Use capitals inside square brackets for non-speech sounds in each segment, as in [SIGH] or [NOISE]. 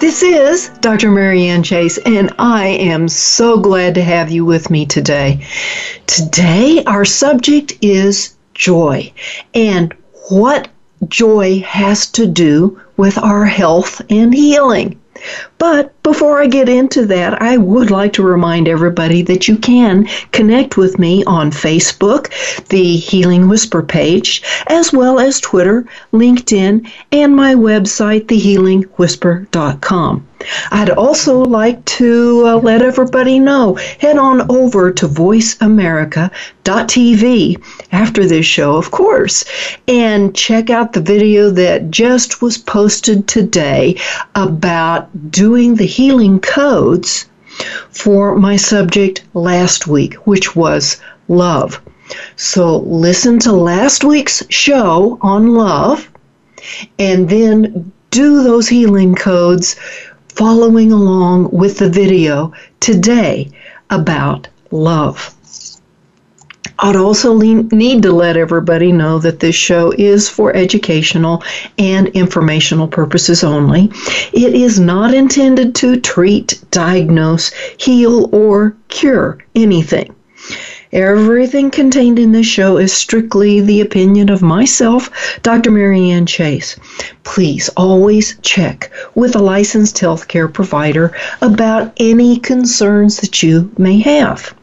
This is Dr. Marianne Chase, and I am so glad to have you with me today. Today, our subject is joy and what joy has to do with our health and healing. But before I get into that, I would like to remind everybody that you can connect with me on Facebook, the Healing Whisper page, as well as Twitter, LinkedIn, and my website, thehealingwhisper.com. I'd also like to uh, let everybody know head on over to voiceamerica.tv after this show, of course, and check out the video that just was posted today about doing the healing codes for my subject last week, which was love. So listen to last week's show on love and then do those healing codes following along with the video today about love. I'd also need to let everybody know that this show is for educational and informational purposes only. It is not intended to treat, diagnose, heal, or cure anything. Everything contained in this show is strictly the opinion of myself, Dr. Marianne Chase. Please always check with a licensed healthcare provider about any concerns that you may have.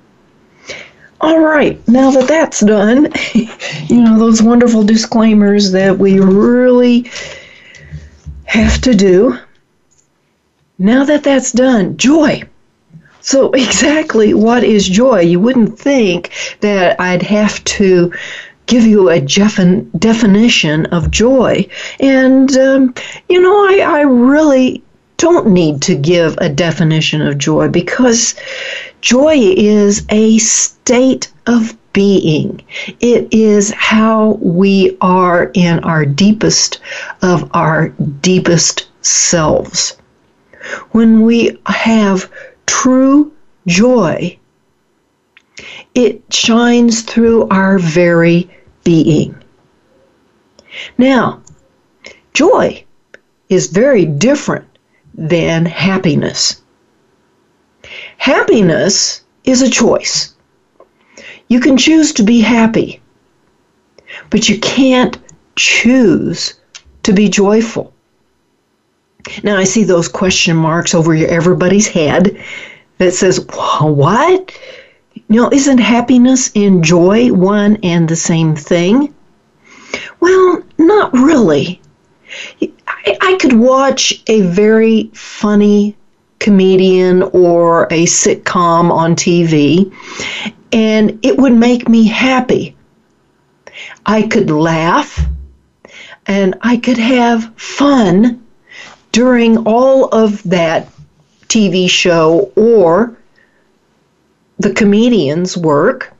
All right, now that that's done, [LAUGHS] you know, those wonderful disclaimers that we really have to do. Now that that's done, joy. So, [LAUGHS] exactly what is joy? You wouldn't think that I'd have to give you a defin- definition of joy. And, um, you know, I, I really don't need to give a definition of joy because joy is a state of being. It is how we are in our deepest of our deepest selves. When we have true joy, it shines through our very being. Now, joy is very different than happiness. Happiness is a choice. You can choose to be happy, but you can't choose to be joyful. Now I see those question marks over everybody's head that says, "What? You know, isn't happiness and joy one and the same thing?" Well, not really. I, I could watch a very funny comedian or a sitcom on TV, and it would make me happy. I could laugh and I could have fun during all of that TV show or the comedian's work,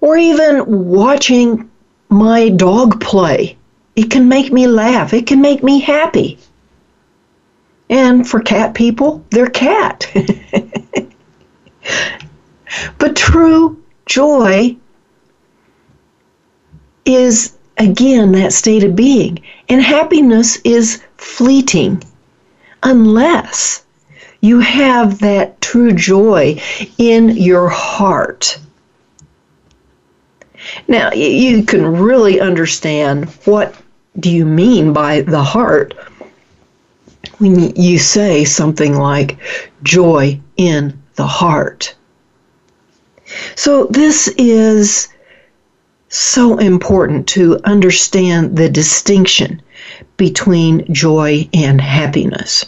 or even watching my dog play. It can make me laugh, it can make me happy. And for cat people, they're cat. [LAUGHS] but true joy is again that state of being. And happiness is fleeting unless You have that true joy in your heart. Now, you can really understand what do you mean by the heart when you say something like joy in the heart. So, this is so important to understand the distinction between joy and happiness.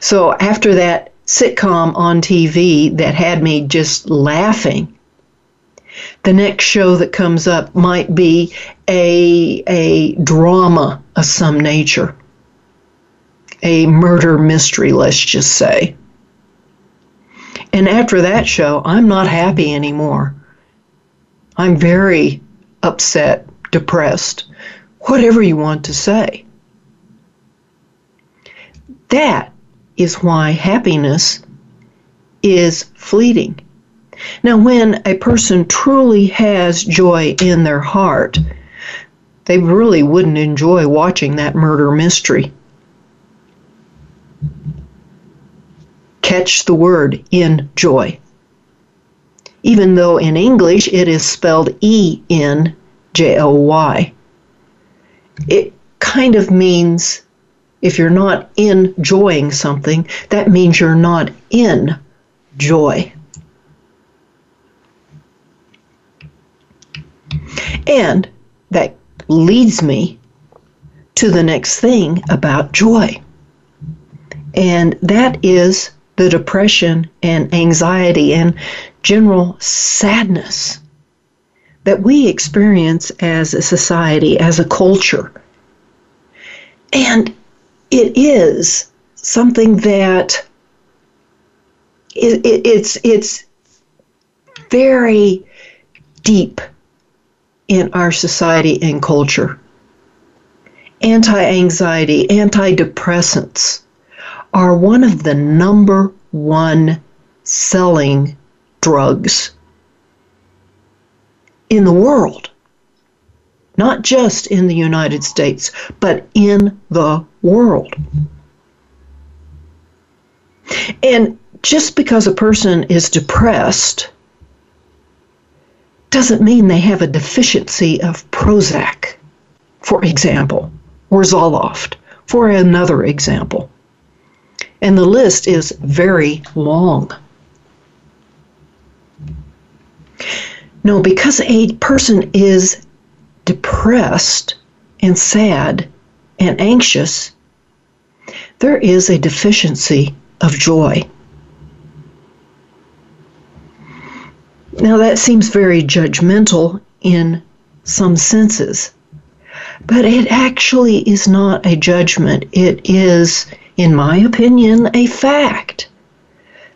So, after that sitcom on TV that had me just laughing, the next show that comes up might be a, a drama of some nature, a murder mystery, let's just say. And after that show, I'm not happy anymore. I'm very upset, depressed, whatever you want to say. That is why happiness is fleeting. Now, when a person truly has joy in their heart, they really wouldn't enjoy watching that murder mystery. Catch the word in joy even though in English it is spelled E N J O Y. It kind of means if you're not enjoying something, that means you're not in joy. And that leads me to the next thing about joy. And that is the depression and anxiety and general sadness that we experience as a society, as a culture. And it is something that it, it, it's it's very deep in our society and culture. Anti-anxiety, antidepressants are one of the number one selling drugs in the world. Not just in the United States, but in the world. And just because a person is depressed doesn't mean they have a deficiency of Prozac, for example, or Zoloft, for another example. And the list is very long. No, because a person is depressed and sad and anxious, there is a deficiency of joy. Now, that seems very judgmental in some senses, but it actually is not a judgment. It is, in my opinion, a fact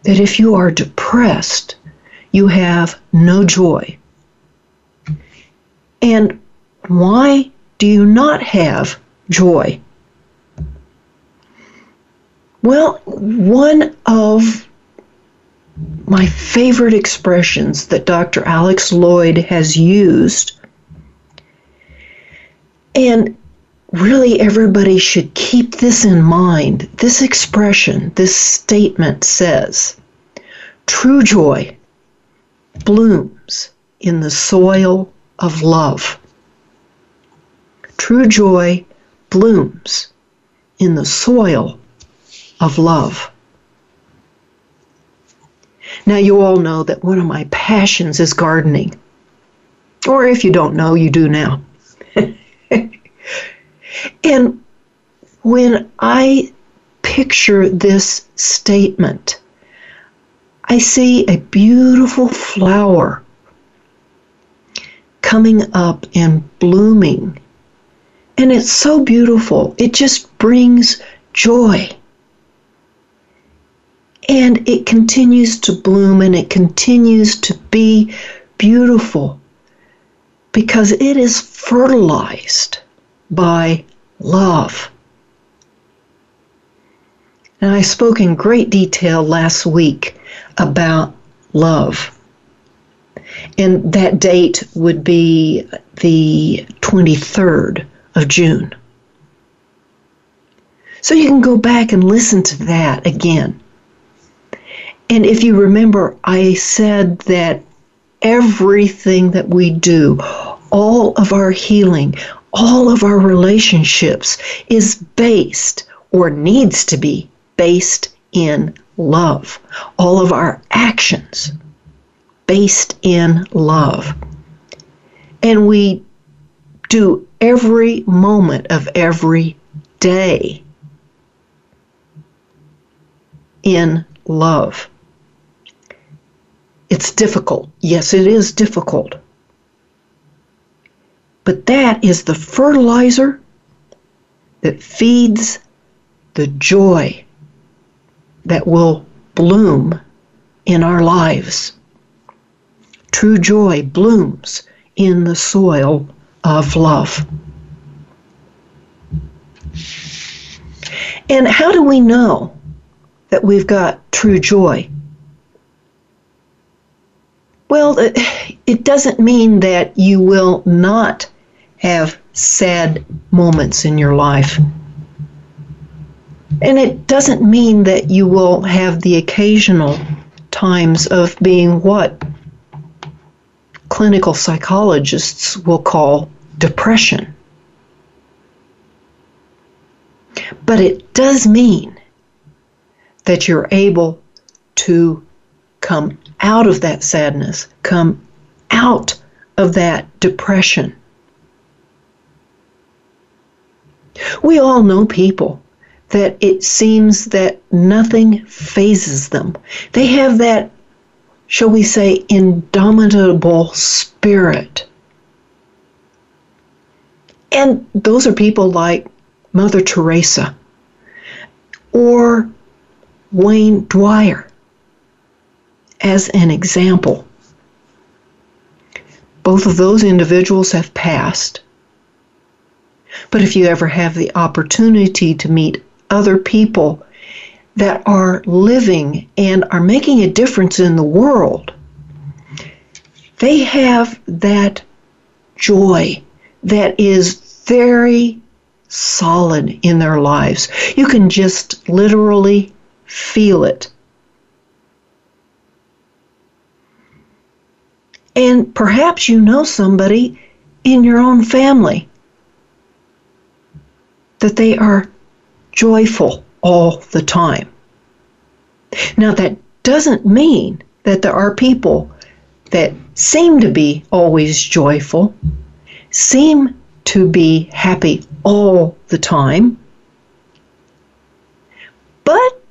that if you are depressed, you have no joy. And why do you not have joy? Well, one of my favorite expressions that Dr. Alex Loyd has used, and really everybody should keep this in mind. This expression, this statement says, true joy blooms in the soil of love. True joy blooms in the soil of love. Now, you all know that one of my passions is gardening. Or if you don't know, you do now. And when I picture this statement, I see a beautiful flower coming up and blooming. And it's so beautiful. It just brings joy. And it continues to bloom and it continues to be beautiful because it is fertilized by love. And I spoke in great detail last week about love. And that date would be the 23rd of June. So you can go back and listen to that again. And if you remember, I said that everything that we do, all of our healing, all of our relationships is based or needs to be based in love. All of our actions based in love. And we do every moment of every day in love. It's difficult. Yes, it is difficult. But that is the fertilizer that feeds the joy that will bloom in our lives. True joy blooms in the soil of love. And how do we know that we've got true joy? Well, it doesn't mean that you will not have sad moments in your life. And it doesn't mean that you will have the occasional times of being what clinical psychologists will call depression. But it does mean that you're able to come out of that sadness, come out of that depression. We all know people that it seems that nothing fazes them. They have that, shall we say, indomitable spirit. And those are people like Mother Teresa or Wayne Dyer as an example. Both of those individuals have passed. But if you ever have the opportunity to meet other people that are living and are making a difference in the world, they have that joy that is very solid in their lives. You can just literally feel it. And perhaps you know somebody in your own family that they are joyful all the time. Now, that doesn't mean that there are people that seem to be always joyful, seem to be happy all the time, but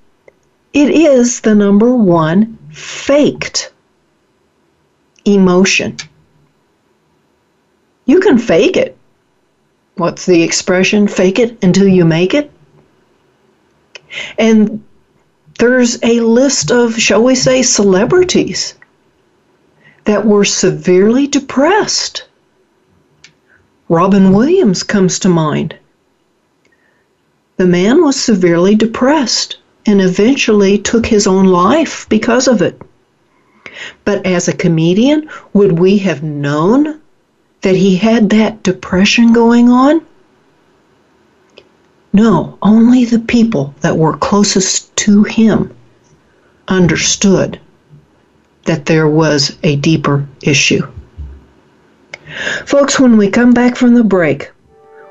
it is the number one faked emotion. You can fake it. What's the expression? Fake it until you make it. And there's a list of, shall we say, celebrities that were severely depressed. Robin Williams comes to mind. The man was severely depressed and eventually took his own life because of it. But as a comedian, would we have known that he had that depression going on? No, only the people that were closest to him understood that there was a deeper issue. Folks, when we come back from the break,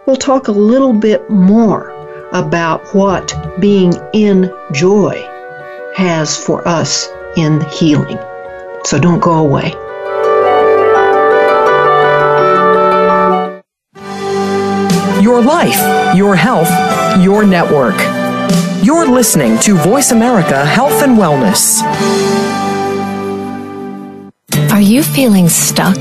we'll talk a little bit more about what being in joy has for us in healing. So don't go away. Your life, your health, your network. You're listening to Voice America Health and Wellness. Are you feeling stuck?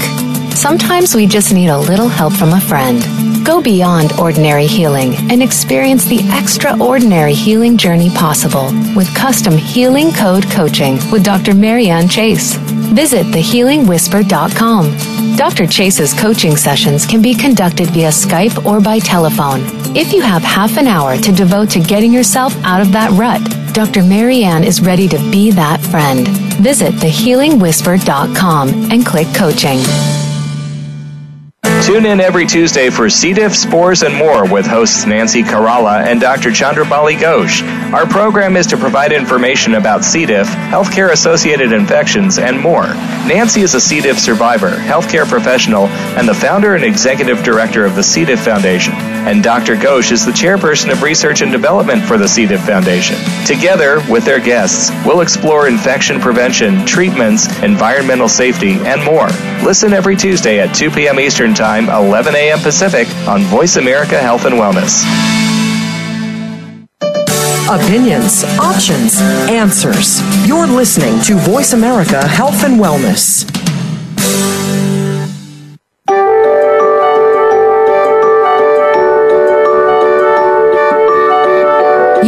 Sometimes we just need a little help from a friend. Go beyond ordinary healing and experience the extraordinary healing journey possible with custom healing code coaching with Dr. Marianne Chase. Visit thehealingwhisper.com. Dr. Chase's coaching sessions can be conducted via Skype or by telephone. If you have half an hour to devote to getting yourself out of that rut, Dr. Marianne is ready to be that friend. Visit thehealingwhisper.com and click coaching. Tune in every Tuesday for C. diff, spores, and more with hosts Nancy Caralla and Dr. Chandrabali Ghosh. Our program is to provide information about C. diff, healthcare associated infections, and more. Nancy is a C. diff survivor, healthcare professional, and the founder and executive director of the C. diff Foundation. And Dr. Ghosh is the chairperson of research and development for the C. diff Foundation. Together, with their guests, we'll explore infection prevention, treatments, environmental safety, and more. Listen every Tuesday at 2 p.m. Eastern Time, 11 a.m. Pacific on Voice America Health and Wellness. Opinions, options, answers. You're listening to Voice America Health and Wellness.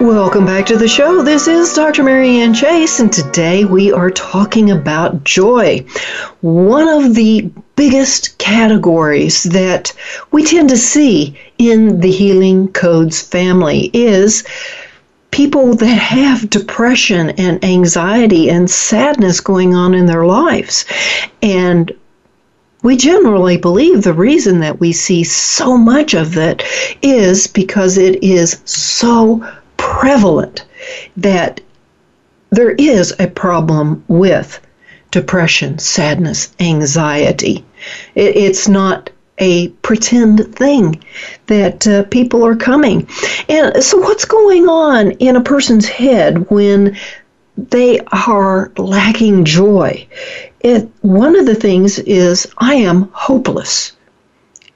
Welcome back to the show. This is Dr. Marianne Chase, and today we are talking about joy. One of the biggest categories that we tend to see in the Healing Codes family is people that have depression and anxiety and sadness going on in their lives. And we generally believe the reason that we see so much of it is because it is so prevalent that there is a problem with depression, sadness, anxiety. It, it's not a pretend thing that uh, people are coming. And so, what's going on in a person's head when they are lacking joy? It, one of the things is, I am hopeless.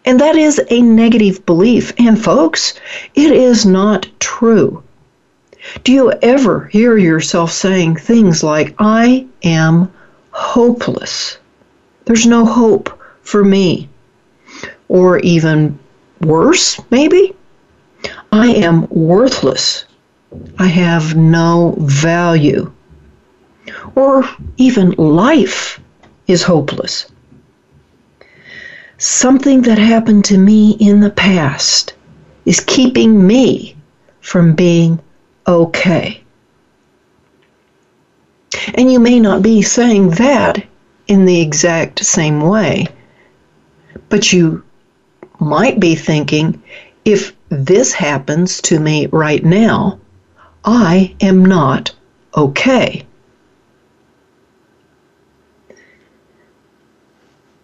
And that is a negative belief. And, folks, it is not true. Do you ever hear yourself saying things like, I am hopeless? There's no hope for me. Or even worse, maybe, I am worthless. I have no value. Or even life is hopeless. Something that happened to me in the past is keeping me from being okay. And you may not be saying that in the exact same way, but you might be thinking if this happens to me right now, I am not okay.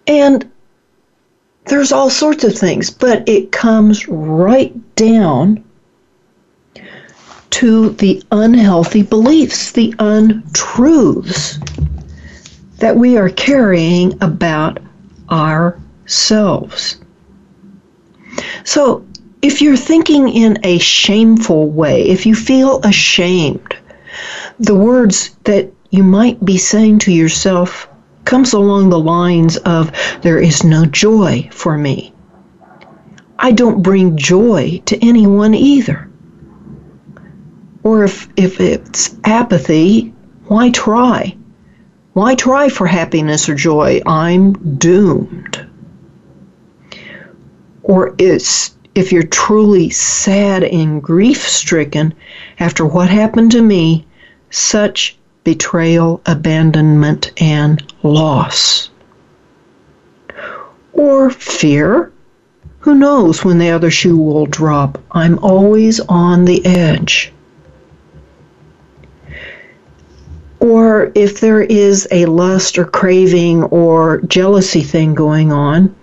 And there's all sorts of things, but it comes right down to the unhealthy beliefs, the untruths that we are carrying about ourselves. So, if you're thinking in a shameful way, if you feel ashamed, the words that you might be saying to yourself comes along the lines of there is no joy for me. I don't bring joy to anyone either. Or if, if it's apathy, why try? Why try for happiness or joy? I'm doomed. Or it's if you're truly sad and grief stricken after what happened to me, such betrayal, abandonment, and loss. Or fear. Who knows when the other shoe will drop? I'm always on the edge. Or if there is a lust or craving or jealousy thing going on,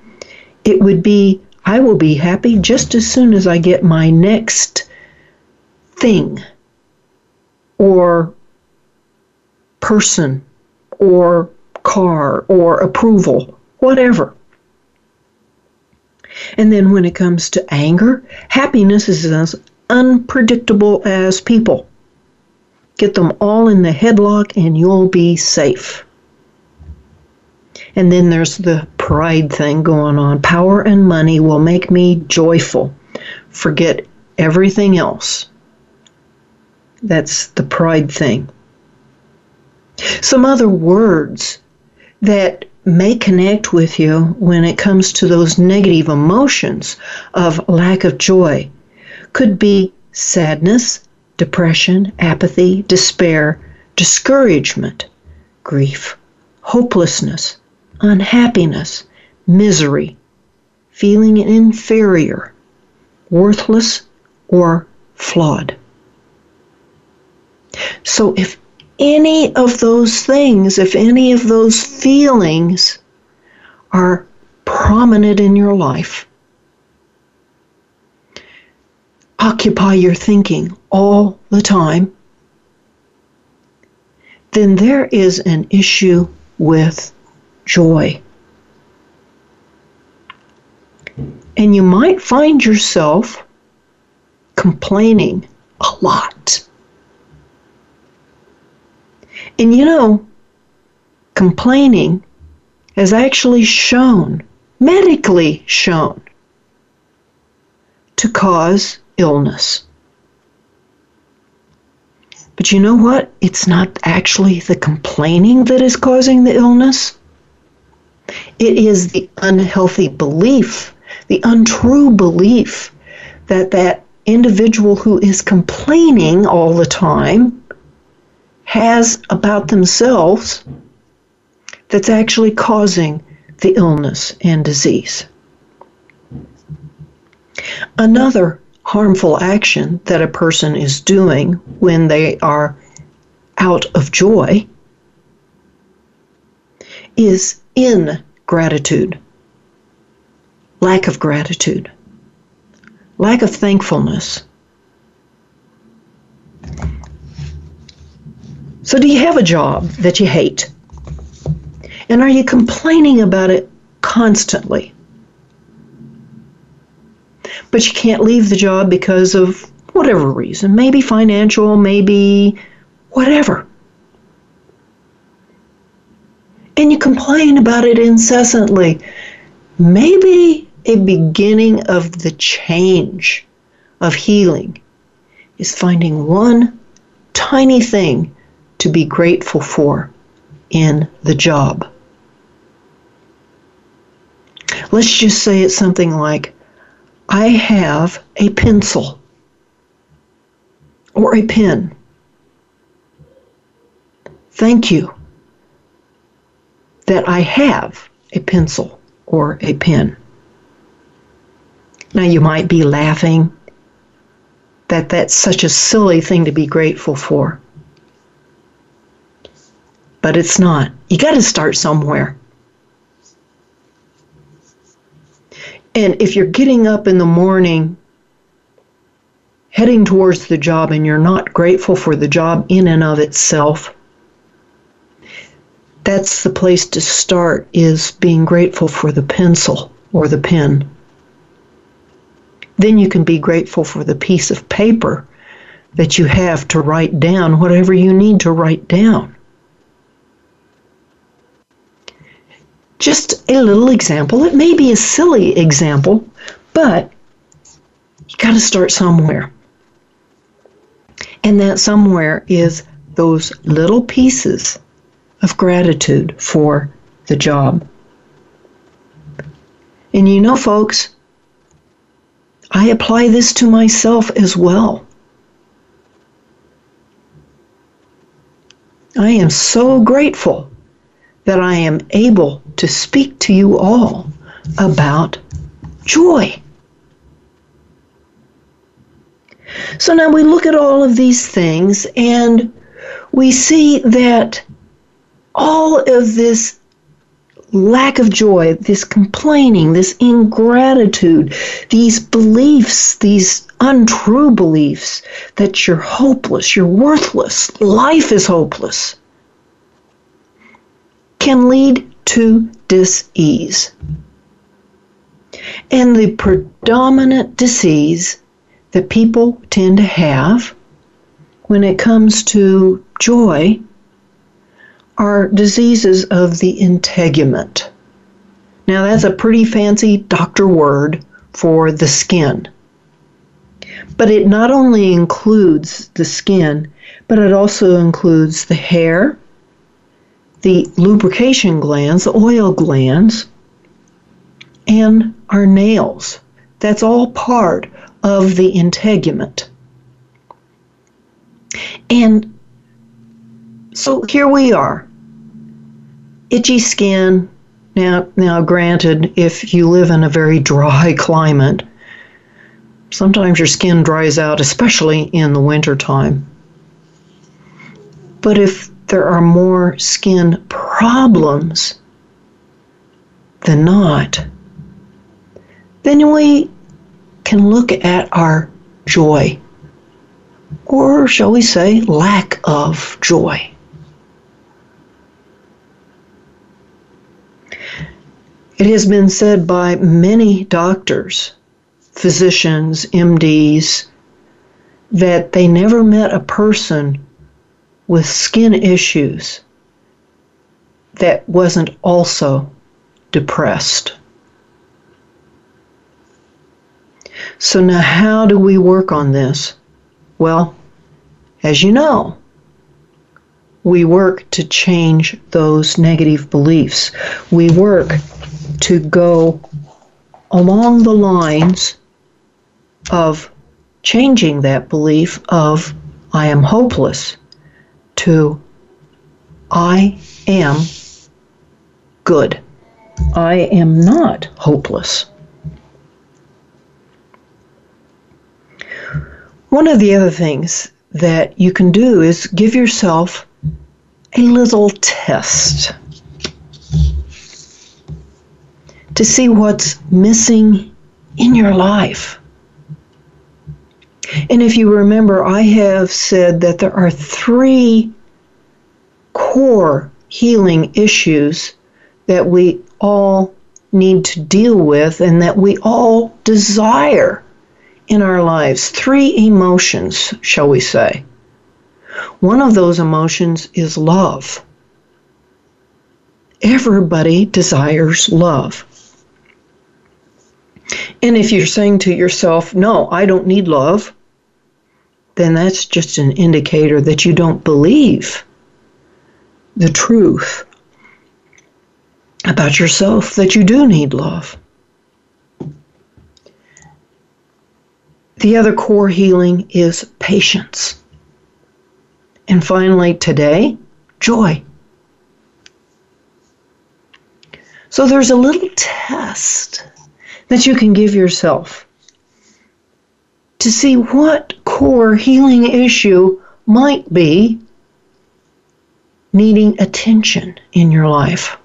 it would be I will be happy just as soon as I get my next thing or person or car or approval, whatever. And then when it comes to anger, happiness is as unpredictable as people. Get them all in the headlock and you'll be safe. And then there's the pride thing going on. Power and money will make me joyful. Forget everything else. That's the pride thing. Some other words that may connect with you when it comes to those negative emotions of lack of joy could be sadness, depression, apathy, despair, discouragement, grief, hopelessness, unhappiness, misery, feeling inferior, worthless, or flawed. So if any of those things, if any of those feelings are prominent in your life, occupy your thinking all the time, then there is an issue with joy. And you might find yourself complaining a lot. And you know, complaining has actually shown, medically shown, to cause illness. But you know what? It's not actually the complaining that is causing the illness. It is the unhealthy belief, the untrue belief that that individual who is complaining all the time has about themselves that's actually causing the illness and disease. Another harmful action that a person is doing when they are out of joy is ingratitude, lack of gratitude, lack of thankfulness. So, do you have a job that you hate? And are you complaining about it constantly? But you can't leave the job because of whatever reason, maybe financial, maybe whatever. And you complain about it incessantly. Maybe a beginning of the change of healing is finding one tiny thing to be grateful for in the job. Let's just say it's something like, I have a pencil or a pen. Thank you that I have a pencil or a pen. Now you might be laughing that that's such a silly thing to be grateful for but it's not. You got to start somewhere. And if you're getting up in the morning, heading towards the job, and you're not grateful for the job in and of itself, that's the place to start is being grateful for the pencil or the pen. Then you can be grateful for the piece of paper that you have to write down whatever you need to write down. Just a little example. It may be a silly example, but you got to start somewhere. And that somewhere is those little pieces of gratitude for the job. And you know, folks, I apply this to myself as well. I am so grateful that I am able to speak to you all about joy. So now we look at all of these things and we see that all of this lack of joy, this complaining, this ingratitude, these beliefs, these untrue beliefs that you're hopeless, you're worthless, life is hopeless, can lead to disease. And the predominant disease that people tend to have when it comes to joy are diseases of the integument. Now, that's a pretty fancy doctor word for the skin. But it not only includes the skin, but it also includes the hair, the lubrication glands, the oil glands, and our nails. That's all part of the integument. And so here we are. Itchy skin. Now, now granted, if you live in a very dry climate, sometimes your skin dries out, especially in the wintertime. But if there are more skin problems than not, then we can look at our joy, or shall we say, lack of joy. It has been said by many doctors, physicians, MDs, that they never met a person with skin issues that wasn't also depressed. So, now how do we work on this? Well, as you know, we work to change those negative beliefs. We work to go along the lines of changing that belief of I am hopeless to I am good. I am not hopeless. One of the other things that you can do is give yourself a little test to see what's missing in your life. And if you remember, I have said that there are three core healing issues that we all need to deal with and that we all desire in our lives. Three emotions, shall we say. One of those emotions is love. Everybody desires love. And if you're saying to yourself, no, I don't need love, then that's just an indicator that you don't believe the truth about yourself that you do need love. The other core healing is patience. And finally, today, joy. So there's a little test that you can give yourself to see what core healing issue might be needing attention in your life.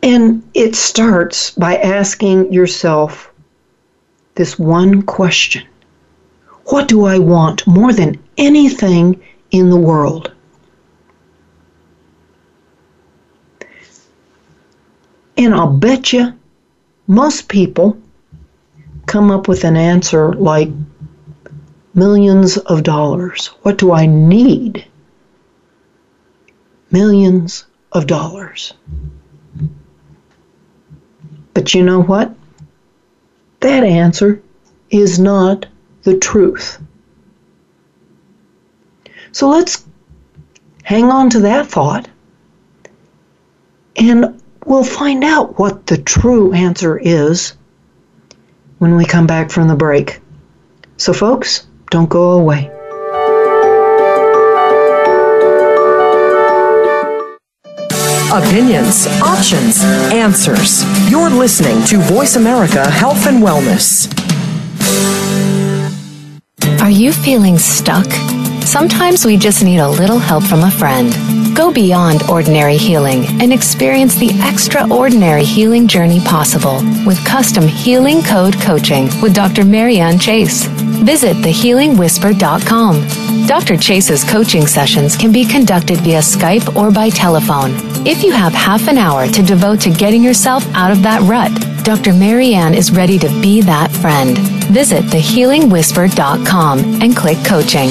And it starts by asking yourself this one question What do I want more than anything in the world? And I'll bet you most people come up with an answer like millions of dollars. What do I need? Millions of dollars. But you know what? That answer is not the truth. So let's hang on to that thought and We'll find out what the true answer is when we come back from the break. So, folks, don't go away. Opinions, options, answers. You're listening to Voice America Health and Wellness. Are you feeling stuck? Sometimes we just need a little help from a friend. Go beyond ordinary healing and experience the extraordinary healing journey possible with custom healing code coaching with Dr. Marianne Chase. Visit thehealingwhisper.com. Dr. Chase's coaching sessions can be conducted via Skype or by telephone. If you have half an hour to devote to getting yourself out of that rut, Dr. Marianne is ready to be that friend. Visit thehealingwhisper.com and click coaching.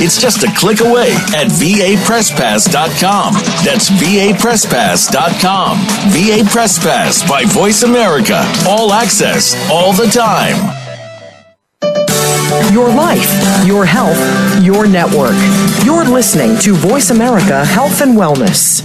It's just a click away at vapresspass.com. That's vapresspass.com. VA Press Pass by Voice America. All access, all the time. Your life, your health, your network. You're listening to Voice America Health and Wellness.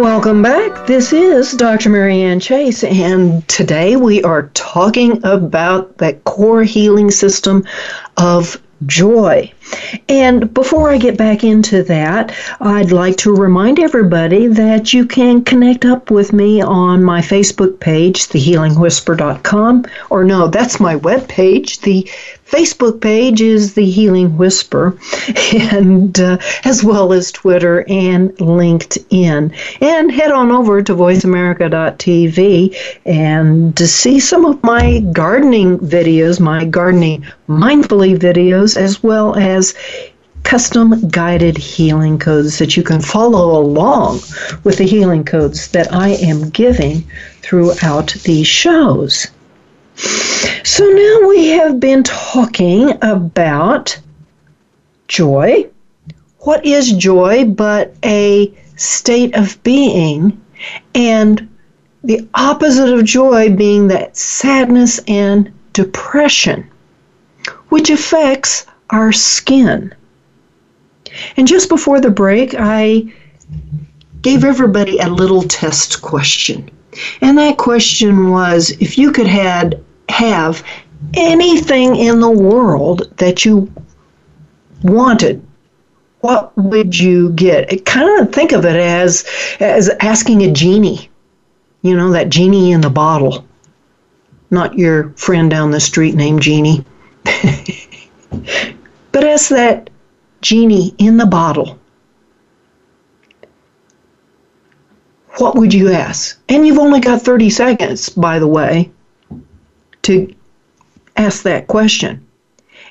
Welcome back. This is Dr. Marianne Chase, and today we are talking about that core healing system of joy. And before I get back into that, I'd like to remind everybody that you can connect up with me on my Facebook page, thehealingwhisper.com, or no, that's my web page. The Facebook page is The Healing Whisper, [LAUGHS] and uh, as well as Twitter and LinkedIn. And head on over to voiceamerica.tv and to see some of my gardening videos, my gardening mindfully videos, as well as custom guided healing codes that you can follow along with the healing codes that I am giving throughout these shows. So now we have been talking about joy. What is joy but a state of being? And the opposite of joy being that sadness and depression, which affects our skin. And just before the break, I gave everybody a little test question. And that question was if you could had have anything in the world that you wanted, what would you get? It kind of think of it as as asking a genie. You know, that genie in the bottle. Not your friend down the street named Genie, [LAUGHS] but as that genie in the bottle. What would you ask? And you've only got 30 seconds, by the way to ask that question.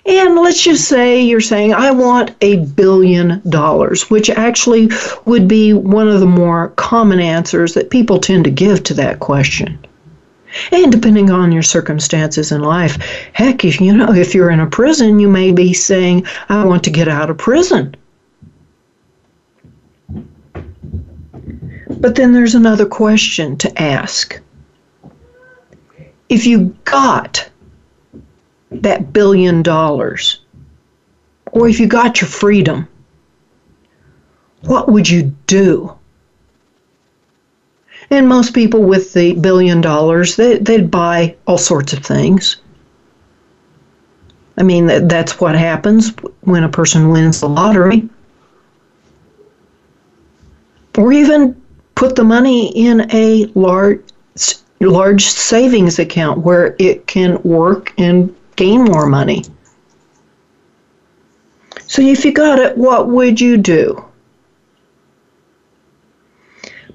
And let's just say you're saying, I want a billion dollars, which actually would be one of the more common answers that people tend to give to that question. And depending on your circumstances in life, heck, if you know, if you're in a prison, you may be saying, I want to get out of prison. But then there's another question to ask if you got that billion dollars, or if you got your freedom, what would you do? And most people with the billion dollars, they, they'd buy all sorts of things. I mean, that, that's what happens when a person wins the lottery. Or even put the money in a large large savings account where it can work and gain more money. So if you got it, what would you do?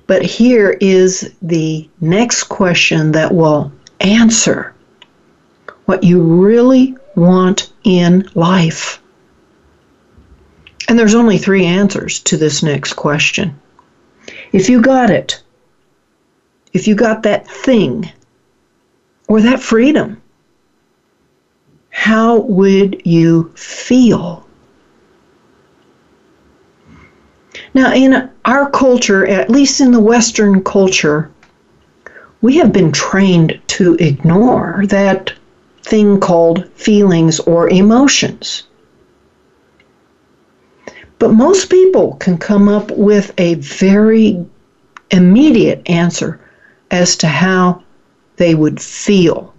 But here is the next question that will answer what you really want in life. And there's only three answers to this next question. If you got it, if you got that thing or that freedom, how would you feel? Now, in our culture, at least in the Western culture, we have been trained to ignore that thing called feelings or emotions. But most people can come up with a very immediate answer as to how they would feel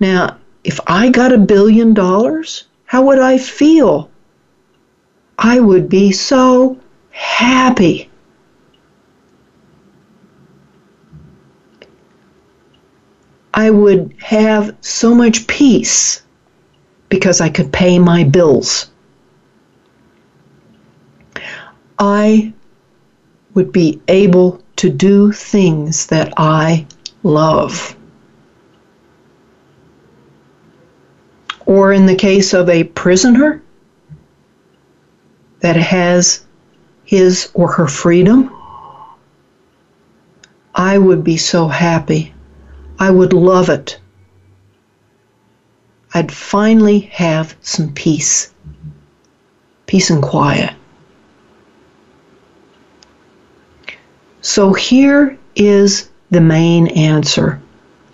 Now, if I got a billion dollars, how would I feel? I would be so happy. I would have so much peace because I could pay my bills. I would be able to do things that I love. Or in the case of a prisoner that has his or her freedom, I would be so happy. I would love it. I'd finally have some peace, peace and quiet. So here is the main answer.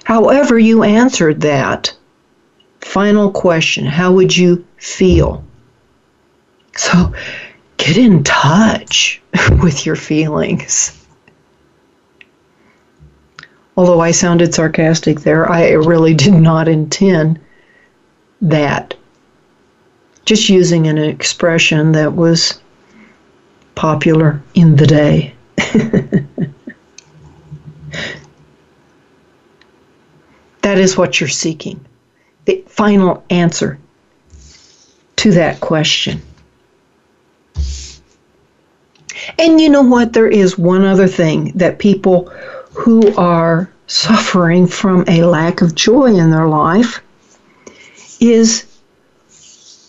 However, you answered that final question how would you feel? So get in touch [LAUGHS] with your feelings. Although I sounded sarcastic there, I really did not intend that. Just using an expression that was popular in the day. [LAUGHS] that is what you're seeking. The final answer to that question. And you know what? There is one other thing that people who are suffering from a lack of joy in their life is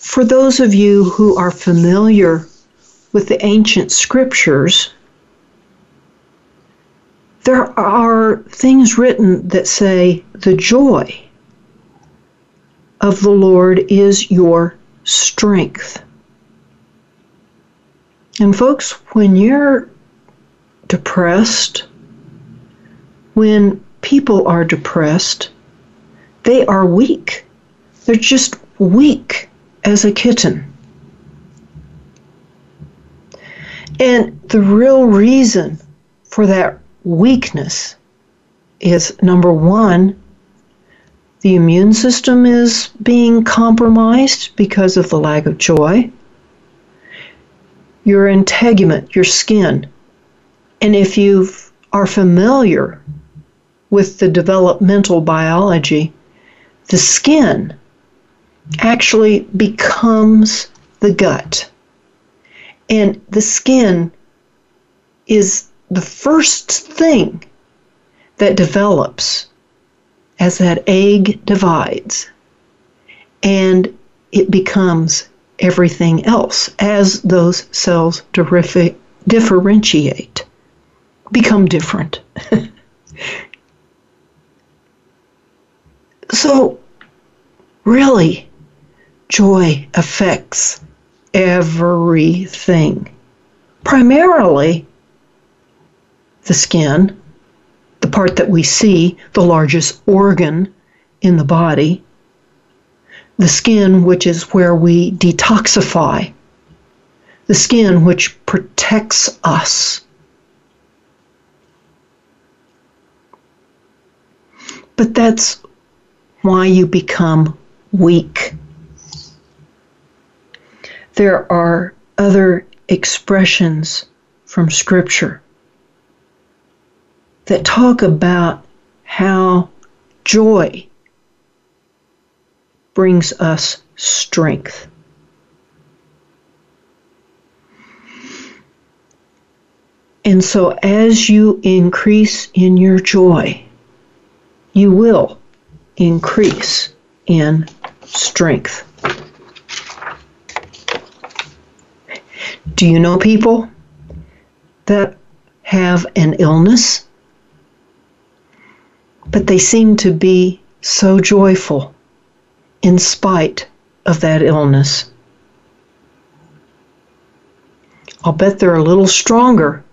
for those of you who are familiar with the ancient scriptures, there are things written that say the joy of the Lord is your strength. And folks, when you're depressed, when people are depressed, they are weak. They're just weak as a kitten. And the real reason for that weakness is number one, the immune system is being compromised because of the lack of joy. Your integument, your skin. And if you are familiar with the developmental biology, the skin actually becomes the gut. And the skin is the first thing that develops as that egg divides and it becomes everything else as those cells differentiate, become different. [LAUGHS] so, really, joy affects everything. Primarily, the skin, the part that we see, the largest organ in the body, the skin, which is where we detoxify, the skin, which protects us. But that's why you become weak. There are other expressions from Scripture that talk about how joy brings us strength. And so, as you increase in your joy, you will increase in strength. Do you know people that have an illness, but they seem to be so joyful in spite of that illness? I'll bet they're a little stronger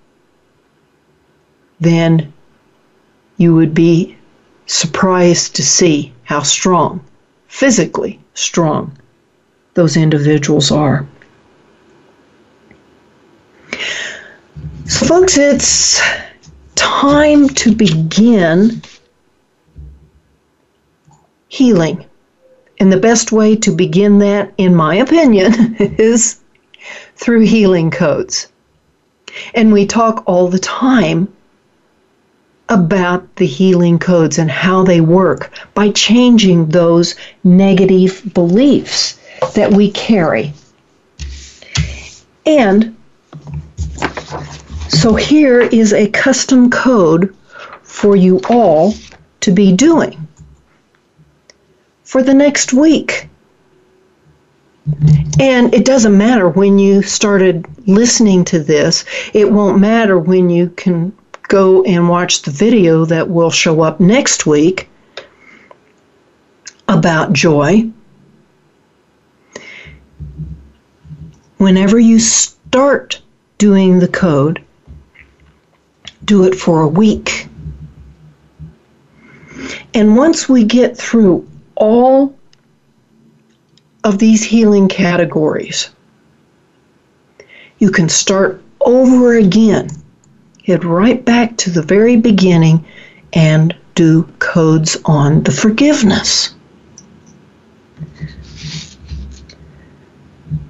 than you would be surprised to see how strong, physically strong, those individuals are. So, folks, it's time to begin healing. And the best way to begin that, in my opinion, [LAUGHS] is through healing codes. And we talk all the time about the healing codes and how they work by changing those negative beliefs that we carry. And so here is a custom code for you all to be doing for the next week. And it doesn't matter when you started listening to this, it won't matter when you can go and watch the video that will show up next week about joy. Whenever you start doing the code, do it for a week. And once we get through all of these healing categories, you can start over again. Head right back to the very beginning and do codes on the forgiveness.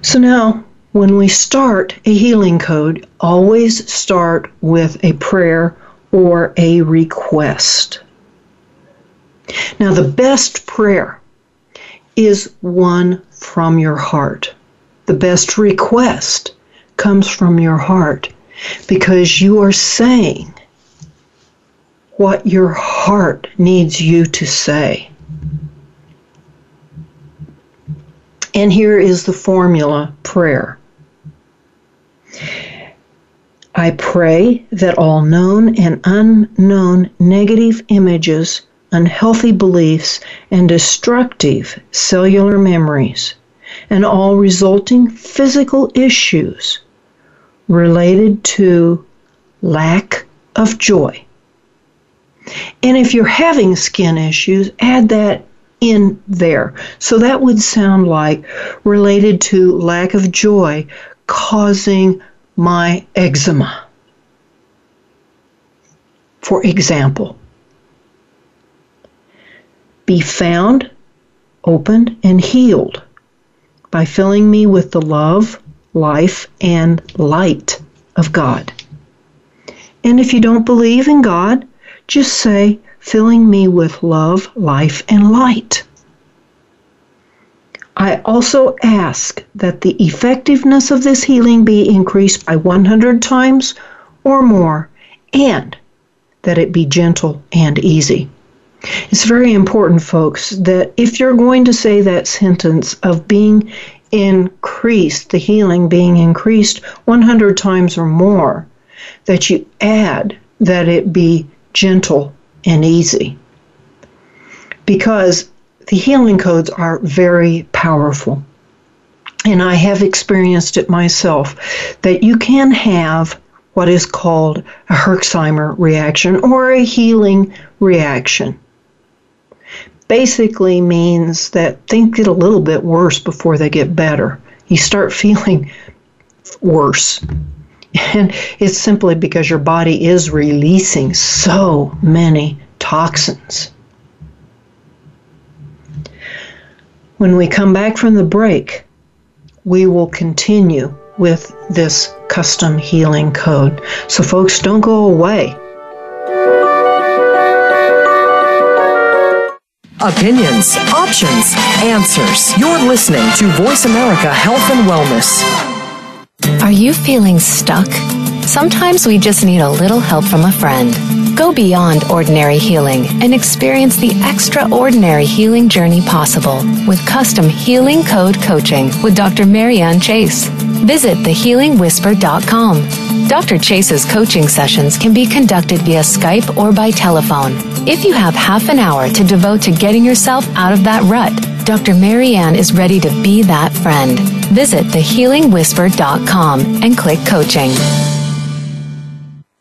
So now, when we start a healing code, always start with a prayer or a request. Now, the best prayer is one from your heart. The best request comes from your heart because you are saying what your heart needs you to say. And here is the formula prayer. I pray that all known and unknown negative images unhealthy beliefs, and destructive cellular memories, and all resulting physical issues related to lack of joy. And if you're having skin issues, add that in there. So that would sound like related to lack of joy causing my eczema. For example, be found, opened, and healed by filling me with the love, life, and light of God. And if you don't believe in God, just say, filling me with love, life, and light. I also ask that the effectiveness of this healing be increased by 100 times or more, and that it be gentle and easy. It's very important, folks, that if you're going to say that sentence of being increased, the healing being increased 100 times or more, that you add that it be gentle and easy. Because the healing codes are very powerful. And I have experienced it myself that you can have what is called a Herxheimer reaction or a healing reaction basically means that things get a little bit worse before they get better. You start [LAUGHS] feeling worse. And it's simply because your body is releasing so many toxins. When we come back from the break, we will continue with this custom healing code. So, folks, don't go away. Opinions, options, answers. You're listening to Voice America Health and Wellness. Are you feeling stuck? Sometimes we just need a little help from a friend. Go beyond ordinary healing and experience the extraordinary healing journey possible with custom healing code coaching with Dr. Marianne Chase. Visit thehealingwhisper.com. Dr. Chase's coaching sessions can be conducted via Skype or by telephone. If you have half an hour to devote to getting yourself out of that rut, Dr. Marianne is ready to be that friend. Visit thehealingwhisper.com and click coaching.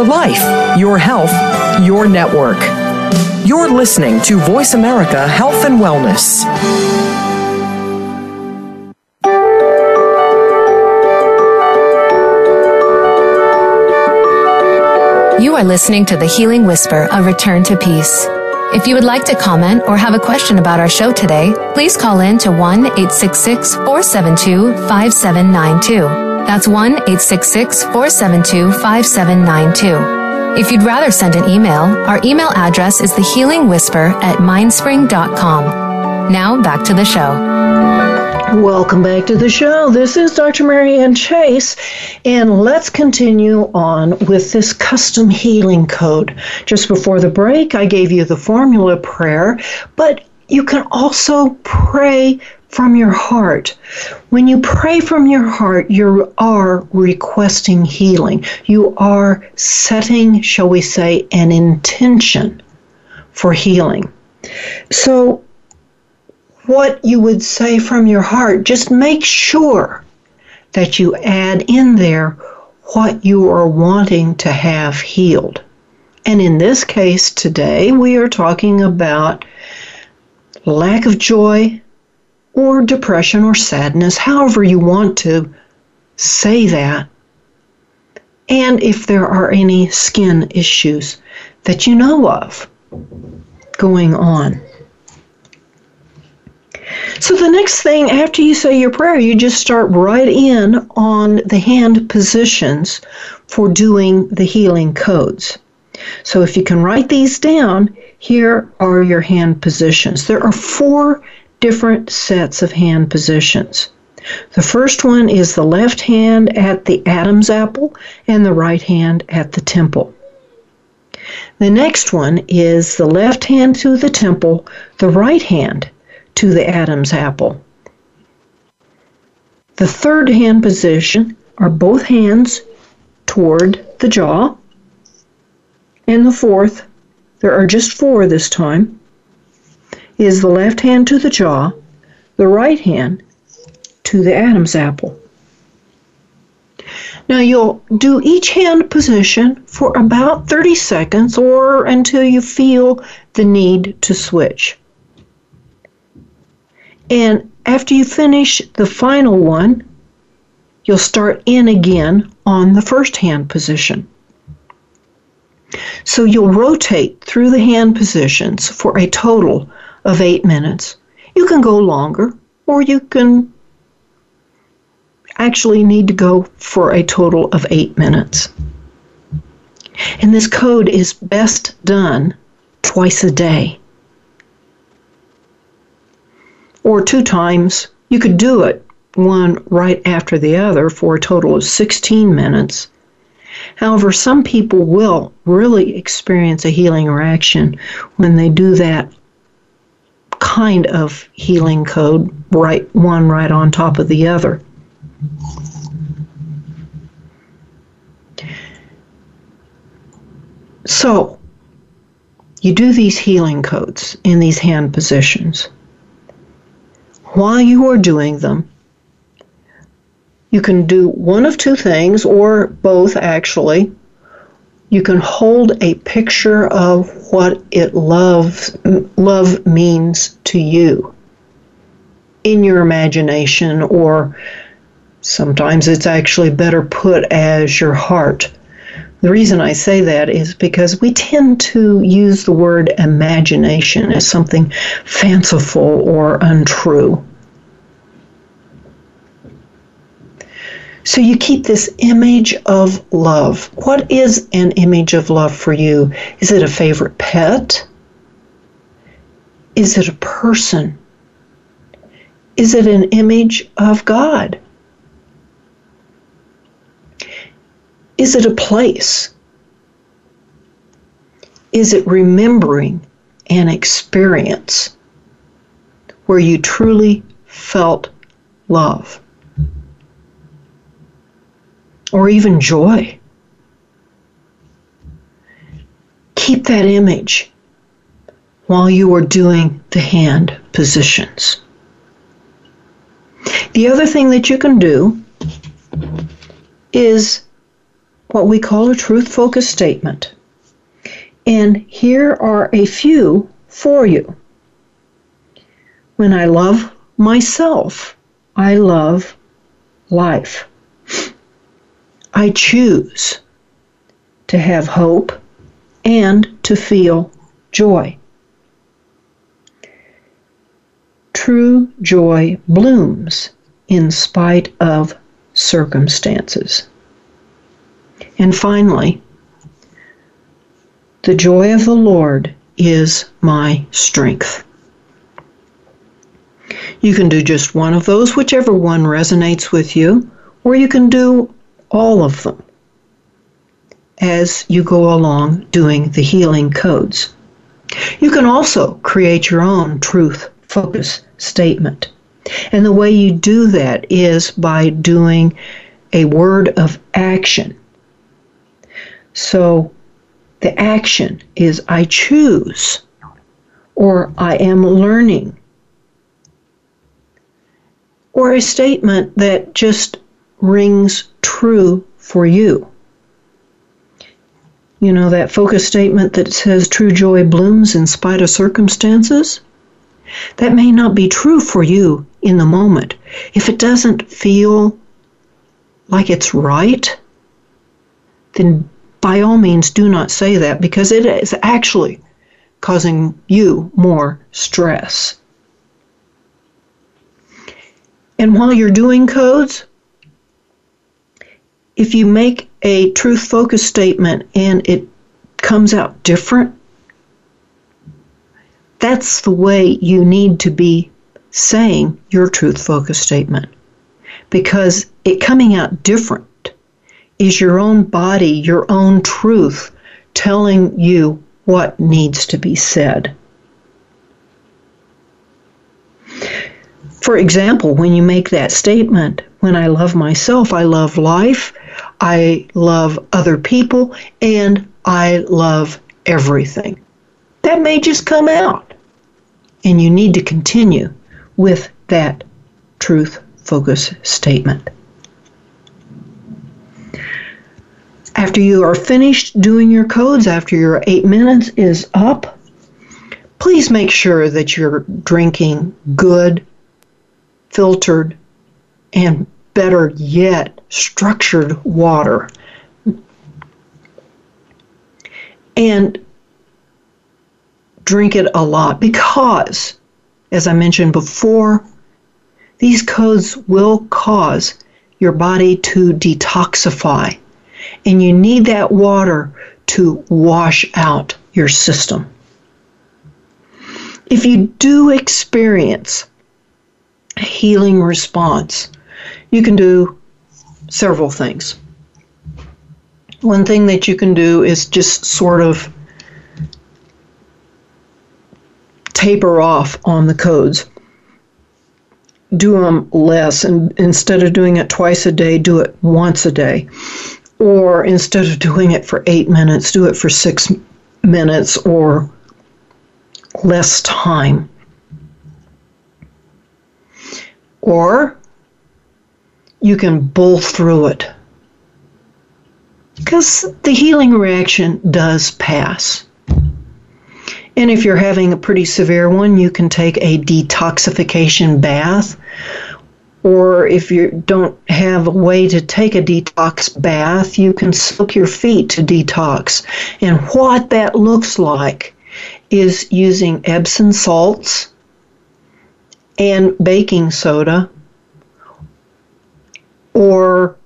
Your life, your health, your network. You're listening to Voice America Health and Wellness. You are listening to The Healing Whisper, a return to peace. If you would like to comment or have a question about our show today, please call in to 1 866 472 5792. That's 1 866 472 5792. If you'd rather send an email, our email address is thehealingwhisper at mindspring.com. Now back to the show. Welcome back to the show. This is Dr. Marianne Chase, and let's continue on with this custom healing code. Just before the break, I gave you the formula prayer, but you can also pray from your heart. When you pray from your heart, you are requesting healing. You are setting, shall we say, an intention for healing. So, what you would say from your heart, just make sure that you add in there what you are wanting to have healed. And in this case today, we are talking about lack of joy, or depression or sadness, however you want to say that. And if there are any skin issues that you know of going on. So the next thing after you say your prayer, you just start right in on the hand positions for doing the healing codes. So if you can write these down, here are your hand positions. There are four different sets of hand positions. The first one is the left hand at the Adam's apple and the right hand at the temple. The next one is the left hand to the temple, the right hand to the Adam's apple. The third hand position are both hands toward the jaw. And the fourth, there are just four this time, is the left hand to the jaw, the right hand to the Adam's apple. Now you'll do each hand position for about 30 seconds or until you feel the need to switch. And after you finish the final one, you'll start in again on the first hand position. So you'll rotate through the hand positions for a total of eight minutes. You can go longer, or you can actually need to go for a total of eight minutes. And this code is best done twice a day or two times. You could do it one right after the other for a total of 16 minutes. However, some people will really experience a healing reaction when they do that kind of healing code, right one right on top of the other. So, you do these healing codes in these hand positions. While you are doing them, you can do one of two things, or both actually you can hold a picture of what it loves love means to you in your imagination or sometimes it's actually better put as your heart the reason I say that is because we tend to use the word imagination as something fanciful or untrue. So you keep this image of love. What is an image of love for you? Is it a favorite pet? Is it a person? Is it an image of God? Is it a place? is it remembering an experience where you truly felt love or even joy? Keep that image while you are doing the hand positions. The other thing that you can do is what we call a truth focus statement. And here are a few for you. When I love myself, I love life. I choose to have hope and to feel joy. True joy blooms in spite of circumstances. And finally, the joy of the Lord is my strength. You can do just one of those, whichever one resonates with you, or you can do all of them as you go along doing the healing codes. You can also create your own truth focus statement. And the way you do that is by doing a word of action. So the action is I choose or I am learning or a statement that just rings true for you. You know, that focus statement that says true joy blooms in spite of circumstances? That may not be true for you in the moment. If it doesn't feel like it's right, then by all means do not say that because it is actually causing you more stress. And while you're doing codes, if you make a truth focused statement and it comes out different that's the way you need to be saying your truth focused statement. Because it coming out different is your own body, your own truth telling you what needs to be said. For example, when you make that statement, when I love myself, I love life, I love other people, and I love everything. That may just come out. And you need to continue with that truth focus statement. After you are finished doing your codes, after your eight minutes is up, please make sure that you're drinking good, filtered, and better yet, structured water. And drink it a lot because, as I mentioned before, these codes will cause your body to detoxify. And you need that water to wash out your system. If you do experience a healing response, you can do several things. One thing that you can do is just sort of taper off on the codes. Do them less, and instead of doing it twice a day, do it once a day. Or instead of doing it for eight minutes, do it for six minutes or less time. Or you can bowl through it. Because the healing reaction does pass. And if you're having a pretty severe one, you can take a detoxification bath. Or if you don't have a way to take a detox bath, you can soak your feet to detox. And what that looks like is using Epsom salts and baking soda or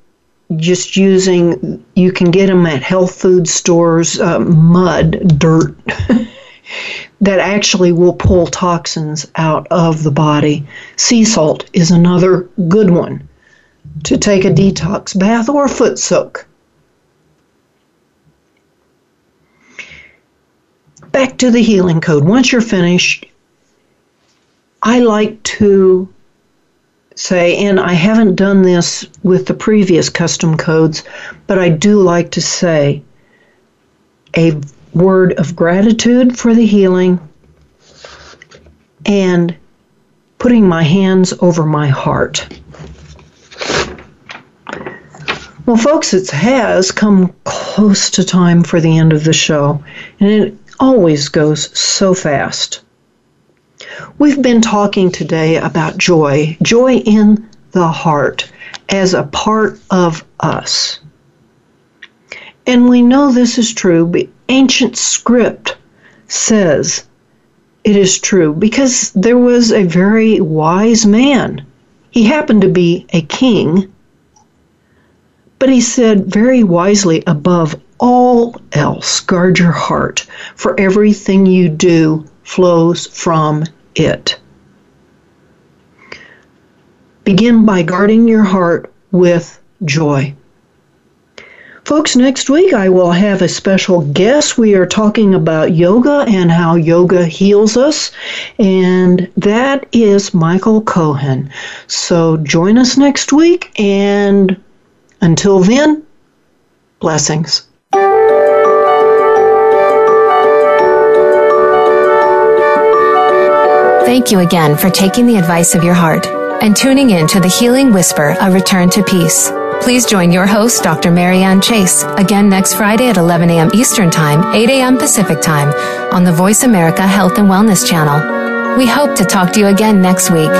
just using you can get them at health food stores uh, mud dirt [LAUGHS] that actually will pull toxins out of the body. Sea salt is another good one to take a detox bath or foot soak. back to the healing code. Once you're finished, I like to say, and I haven't done this with the previous custom codes, but I do like to say a word of gratitude for the healing and putting my hands over my heart. Well, folks, it has come close to time for the end of the show, and it always goes so fast. We've been talking today about joy, joy in the heart as a part of us. And we know this is true, ancient script says it is true because there was a very wise man. He happened to be a king but he said very wisely, above all else, guard your heart, for everything you do flows from it. Begin by guarding your heart with joy. Folks, next week I will have a special guest. We are talking about yoga and how yoga heals us, and that is Michael Cohen. So join us next week and until then, blessings. Thank you again for taking the advice of your heart and tuning in to the Healing Whisper, A Return to Peace. Please join your host, Dr. Marianne Chase, again next Friday at 11 a.m. Eastern Time, 8 a.m. Pacific Time on the Voice America Health and Wellness Channel. We hope to talk to you again next week.